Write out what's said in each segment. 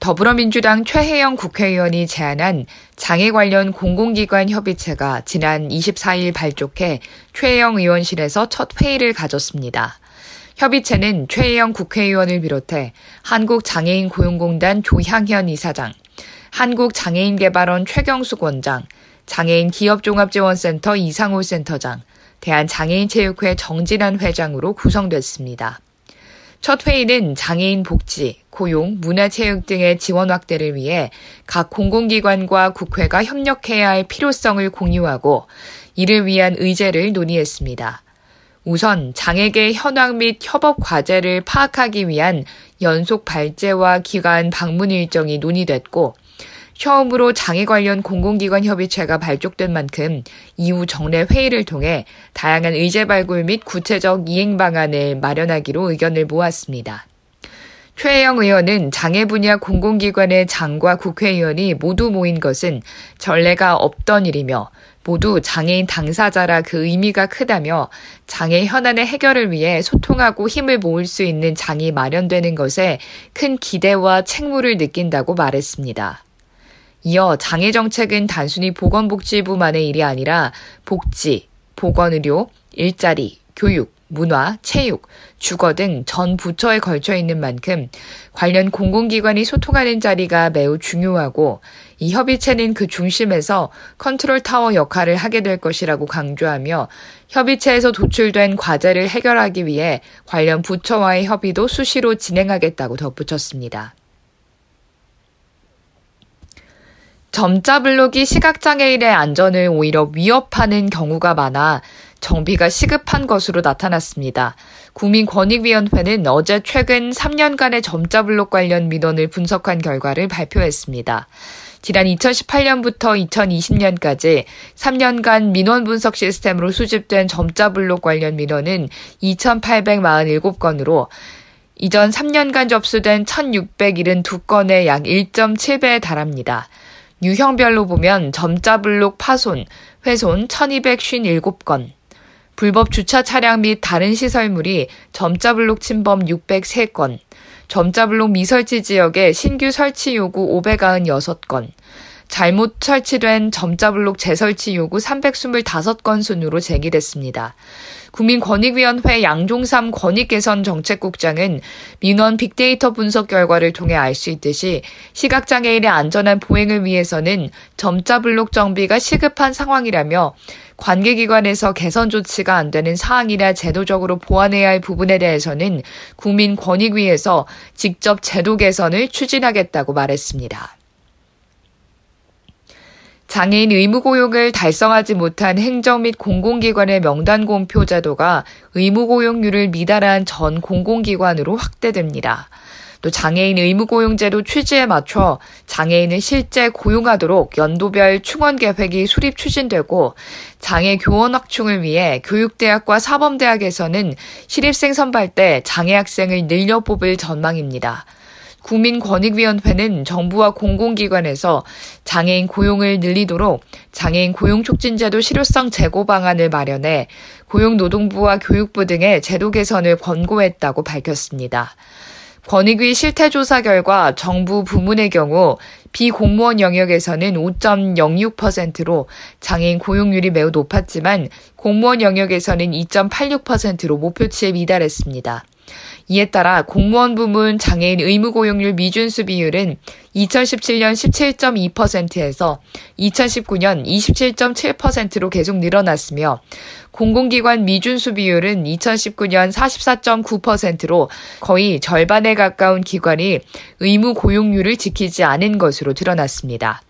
더불어민주당 최혜영 국회의원이 제안한 장애 관련 공공기관 협의체가 지난 24일 발족해 최혜영 의원실에서 첫 회의를 가졌습니다. 협의체는 최혜영 국회의원을 비롯해 한국장애인 고용공단 조향현 이사장, 한국장애인개발원 최경숙 원장, 장애인 기업종합지원센터 이상호 센터장, 대한장애인체육회 정진환 회장으로 구성됐습니다. 첫 회의는 장애인 복지, 고용, 문화체육 등의 지원 확대를 위해 각 공공기관과 국회가 협력해야 할 필요성을 공유하고 이를 위한 의제를 논의했습니다. 우선 장애계 현황 및 협업 과제를 파악하기 위한 연속 발제와 기관 방문 일정이 논의됐고 처음으로 장애 관련 공공기관 협의체가 발족된 만큼 이후 정례 회의를 통해 다양한 의제 발굴 및 구체적 이행 방안을 마련하기로 의견을 모았습니다. 최혜영 의원은 장애 분야 공공기관의 장과 국회의원이 모두 모인 것은 전례가 없던 일이며 모두 장애인 당사자라 그 의미가 크다며 장애 현안의 해결을 위해 소통하고 힘을 모을 수 있는 장이 마련되는 것에 큰 기대와 책무를 느낀다고 말했습니다. 이어 장애 정책은 단순히 보건복지부만의 일이 아니라 복지, 보건의료, 일자리, 교육, 문화, 체육, 주거 등 전 부처에 걸쳐 있는 만큼 관련 공공기관이 소통하는 자리가 매우 중요하고 이 협의체는 그 중심에서 컨트롤 타워 역할을 하게 될 것이라고 강조하며 협의체에서 도출된 과제를 해결하기 위해 관련 부처와의 협의도 수시로 진행하겠다고 덧붙였습니다. 점자 블록이 시각장애인의 안전을 오히려 위협하는 경우가 많아 정비가 시급한 것으로 나타났습니다. 국민권익위원회는 어제 최근 3년간의 점자 블록 관련 민원을 분석한 결과를 발표했습니다. 지난 2018년부터 2020년까지 3년간 민원 분석 시스템으로 수집된 점자 블록 관련 민원은 2,847건으로 이전 3년간 접수된 1,672건의 약 1.7배에 달합니다. 유형별로 보면 점자 블록 파손, 훼손 1257건, 불법 주차 차량 및 다른 시설물이 점자 블록 침범 603건, 점자 블록 미설치 지역에 신규 설치 요구 596건, 잘못 설치된 점자 블록 재설치 요구 325건 순으로 제기됐습니다. 국민권익위원회 양종삼 권익개선 정책국장은 민원 빅데이터 분석 결과를 통해 알 수 있듯이 시각장애인의 안전한 보행을 위해서는 점자 블록 정비가 시급한 상황이라며 관계기관에서 개선 조치가 안 되는 사항이나 제도적으로 보완해야 할 부분에 대해서는 국민권익위에서 직접 제도 개선을 추진하겠다고 말했습니다. 장애인 의무 고용을 달성하지 못한 행정 및 공공기관의 명단 공표 제도가 의무 고용률을 미달한 전 공공기관으로 확대됩니다. 또 장애인 의무 고용제도 취지에 맞춰 장애인을 실제 고용하도록 연도별 충원 계획이 수립 추진되고 장애 교원 확충을 위해 교육대학과 사범대학에서는 실입생 선발 때 장애 학생을 늘려 뽑을 전망입니다. 국민권익위원회는 정부와 공공기관에서 장애인 고용을 늘리도록 장애인 고용 촉진제도 실효성 제고 방안을 마련해 고용노동부와 교육부 등의 제도 개선을 권고했다고 밝혔습니다. 권익위 실태조사 결과 정부 부문의 경우 비공무원 영역에서는 5.06%로 장애인 고용률이 매우 높았지만 공무원 영역에서는 2.86%로 목표치에 미달했습니다. 이에 따라 공무원 부문 장애인 의무 고용률 미준수 비율은 2017년 17.2%에서 2019년 27.7%로 계속 늘어났으며 공공기관 미준수 비율은 2019년 44.9%로 거의 절반에 가까운 기관이 의무 고용률을 지키지 않은 것으로 드러났습니다.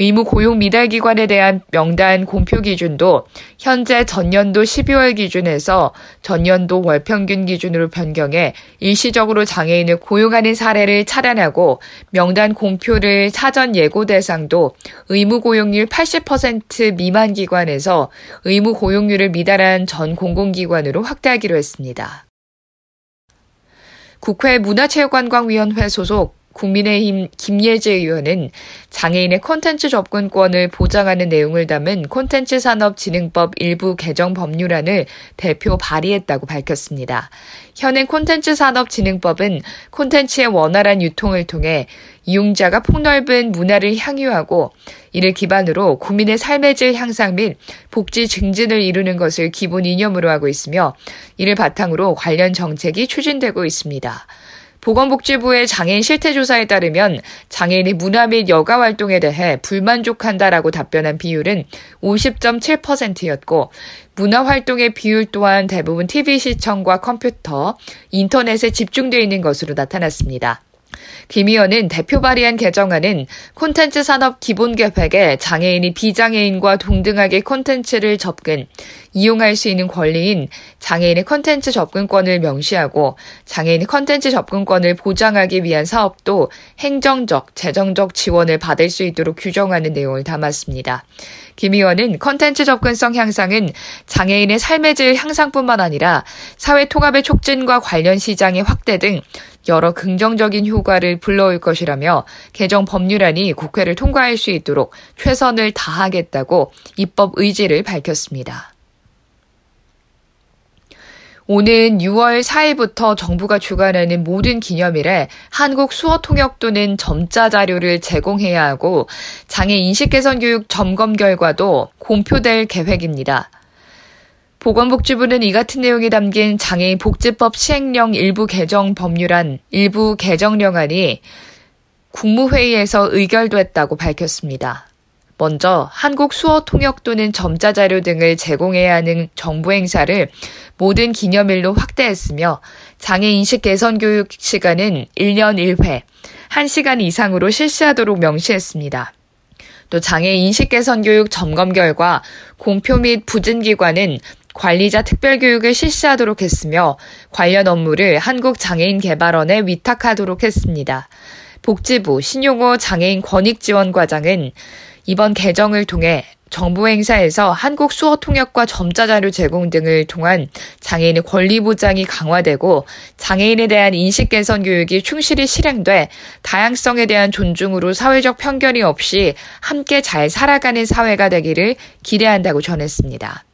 의무 고용 미달 기관에 대한 명단 공표 기준도 현재 전년도 12월 기준에서 전년도 월 평균 기준으로 변경해 일시적으로 장애인을 고용하는 사례를 차단하고 명단 공표를 사전 예고 대상도 의무 고용률 80% 미만 기관에서 의무 고용률을 미달한 전 공공기관으로 확대하기로 했습니다. 국회 문화체육관광위원회 소속 국민의힘 김예재 의원은 장애인의 콘텐츠 접근권을 보장하는 내용을 담은 콘텐츠 산업진흥법 일부 개정 법률안을 대표 발의했다고 밝혔습니다. 현행 콘텐츠 산업진흥법은 콘텐츠의 원활한 유통을 통해 이용자가 폭넓은 문화를 향유하고 이를 기반으로 국민의 삶의 질 향상 및 복지 증진을 이루는 것을 기본 이념으로 하고 있으며 이를 바탕으로 관련 정책이 추진되고 있습니다. 보건복지부의 장애인 실태조사에 따르면 장애인의 문화 및 여가 활동에 대해 불만족한다라고 답변한 비율은 50.7%였고 문화 활동의 비율 또한 대부분 TV 시청과 컴퓨터, 인터넷에 집중되어 있는 것으로 나타났습니다. 김 의원은 대표 발의한 개정안은 콘텐츠 산업 기본 계획에 장애인이 비장애인과 동등하게 콘텐츠를 접근, 이용할 수 있는 권리인 장애인의 콘텐츠 접근권을 명시하고 장애인의 콘텐츠 접근권을 보장하기 위한 사업도 행정적, 재정적 지원을 받을 수 있도록 규정하는 내용을 담았습니다. 김 의원은 컨텐츠 접근성 향상은 장애인의 삶의 질 향상뿐만 아니라 사회 통합의 촉진과 관련 시장의 확대 등 여러 긍정적인 효과를 불러올 것이라며 개정 법률안이 국회를 통과할 수 있도록 최선을 다하겠다고 입법 의지를 밝혔습니다. 오는 6월 4일부터 정부가 주관하는 모든 기념일에 한국 수어 통역도는 점자 자료를 제공해야 하고 장애 인식 개선 교육 점검 결과도 공표될 계획입니다. 보건복지부는 이 같은 내용이 담긴 장애인 복지법 시행령 일부 개정 법률안 일부 개정령안이 국무회의에서 의결됐다고 밝혔습니다. 먼저 한국 수어 통역 또는 점자 자료 등을 제공해야 하는 정부 행사를 모든 기념일로 확대했으며 장애 인식 개선 교육 시간은 1년 1회, 1시간 이상으로 실시하도록 명시했습니다. 또 장애 인식 개선 교육 점검 결과 공표 및 부진 기관은 관리자 특별교육을 실시하도록 했으며 관련 업무를 한국장애인개발원에 위탁하도록 했습니다. 복지부 신용호 장애인 권익지원과장은 이번 개정을 통해 정부 행사에서 한국 수어 통역과 점자 자료 제공 등을 통한 장애인의 권리 보장이 강화되고 장애인에 대한 인식 개선 교육이 충실히 실행돼 다양성에 대한 존중으로 사회적 편견이 없이 함께 잘 살아가는 사회가 되기를 기대한다고 전했습니다.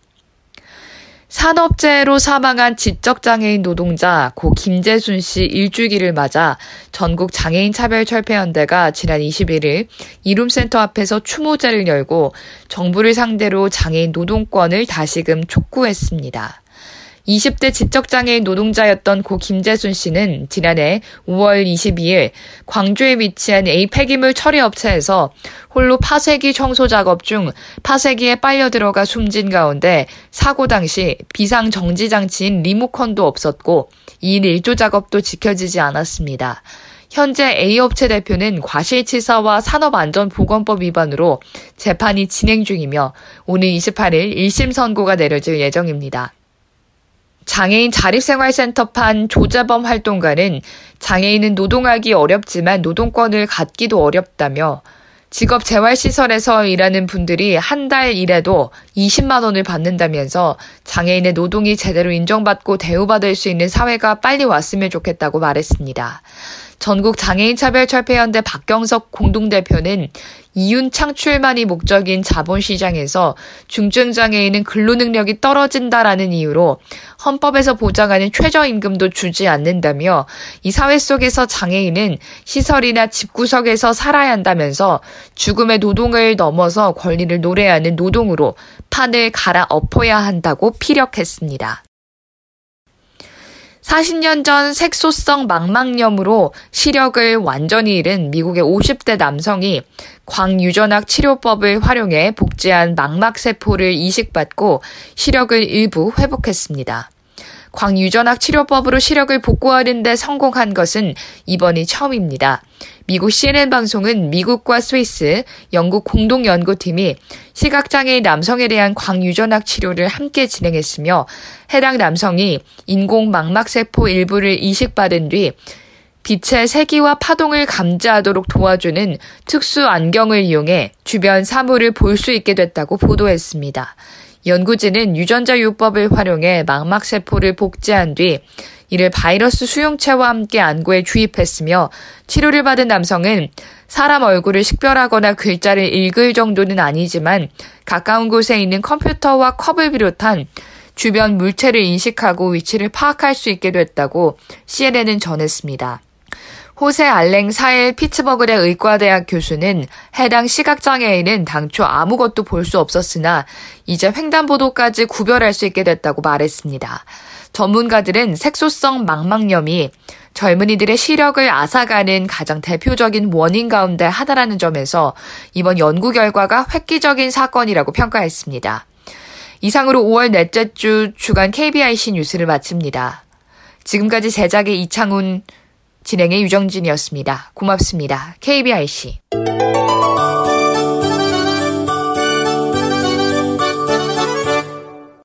산업재해로 사망한 지적장애인 노동자 고 김재순 씨 일주기를 맞아 전국 장애인 차별 철폐연대가 지난 21일 이룸센터 앞에서 추모제를 열고 정부를 상대로 장애인 노동권을 다시금 촉구했습니다. 20대 지적장애인 노동자였던 고 김재순 씨는 지난해 5월 22일 광주에 위치한 A 폐기물 처리 업체에서 홀로 파쇄기 청소 작업 중 파쇄기에 빨려 들어가 숨진 가운데 사고 당시 비상 정지 장치인 리모컨도 없었고 2인 1조 작업도 지켜지지 않았습니다. 현재 A업체 대표는 과실치사와 산업안전보건법 위반으로 재판이 진행 중이며 오늘 28일 1심 선고가 내려질 예정입니다. 장애인 자립생활센터판 조재범 활동가는 장애인은 노동하기 어렵지만 노동권을 갖기도 어렵다며 직업 재활시설에서 일하는 분들이 한 달 일해도 20만 원을 받는다면서 장애인의 노동이 제대로 인정받고 대우받을 수 있는 사회가 빨리 왔으면 좋겠다고 말했습니다. 전국 장애인 차별 철폐연대 박경석 공동대표는 이윤 창출만이 목적인 자본시장에서 중증장애인은 근로능력이 떨어진다라는 이유로 헌법에서 보장하는 최저임금도 주지 않는다며 이 사회 속에서 장애인은 시설이나 집구석에서 살아야 한다면서 죽음의 노동을 넘어서 권리를 노래하는 노동으로 판을 갈아 엎어야 한다고 피력했습니다. 40년 전 색소성 망막염으로 시력을 완전히 잃은 미국의 50대 남성이 광유전학 치료법을 활용해 복제한 망막세포를 이식받고 시력을 일부 회복했습니다. 광유전학 치료법으로 시력을 복구하는 데 성공한 것은 이번이 처음입니다. 미국 CNN 방송은 미국과 스위스, 영국 공동 연구팀이 시각장애인 남성에 대한 광유전학 치료를 함께 진행했으며 해당 남성이 인공 망막세포 일부를 이식받은 뒤 빛의 세기와 파동을 감지하도록 도와주는 특수 안경을 이용해 주변 사물을 볼 수 있게 됐다고 보도했습니다. 연구진은 유전자 요법을 활용해 망막세포를 복제한 뒤 이를 바이러스 수용체와 함께 안구에 주입했으며 치료를 받은 남성은 사람 얼굴을 식별하거나 글자를 읽을 정도는 아니지만 가까운 곳에 있는 컴퓨터와 컵을 비롯한 주변 물체를 인식하고 위치를 파악할 수 있게 됐다고 CNN은 전했습니다. 호세 알랭 사일 피츠버그대 의과대학 교수는 해당 시각장애인은 당초 아무것도 볼 수 없었으나 이제 횡단보도까지 구별할 수 있게 됐다고 말했습니다. 전문가들은 색소성 망막염이 젊은이들의 시력을 앗아가는 가장 대표적인 원인 가운데 하나라는 점에서 이번 연구 결과가 획기적인 사건이라고 평가했습니다. 이상으로 5월 넷째 주 주간 KBIC 뉴스를 마칩니다. 지금까지 제작의 이창훈, 진행의 유정진이었습니다. 고맙습니다. KBIC.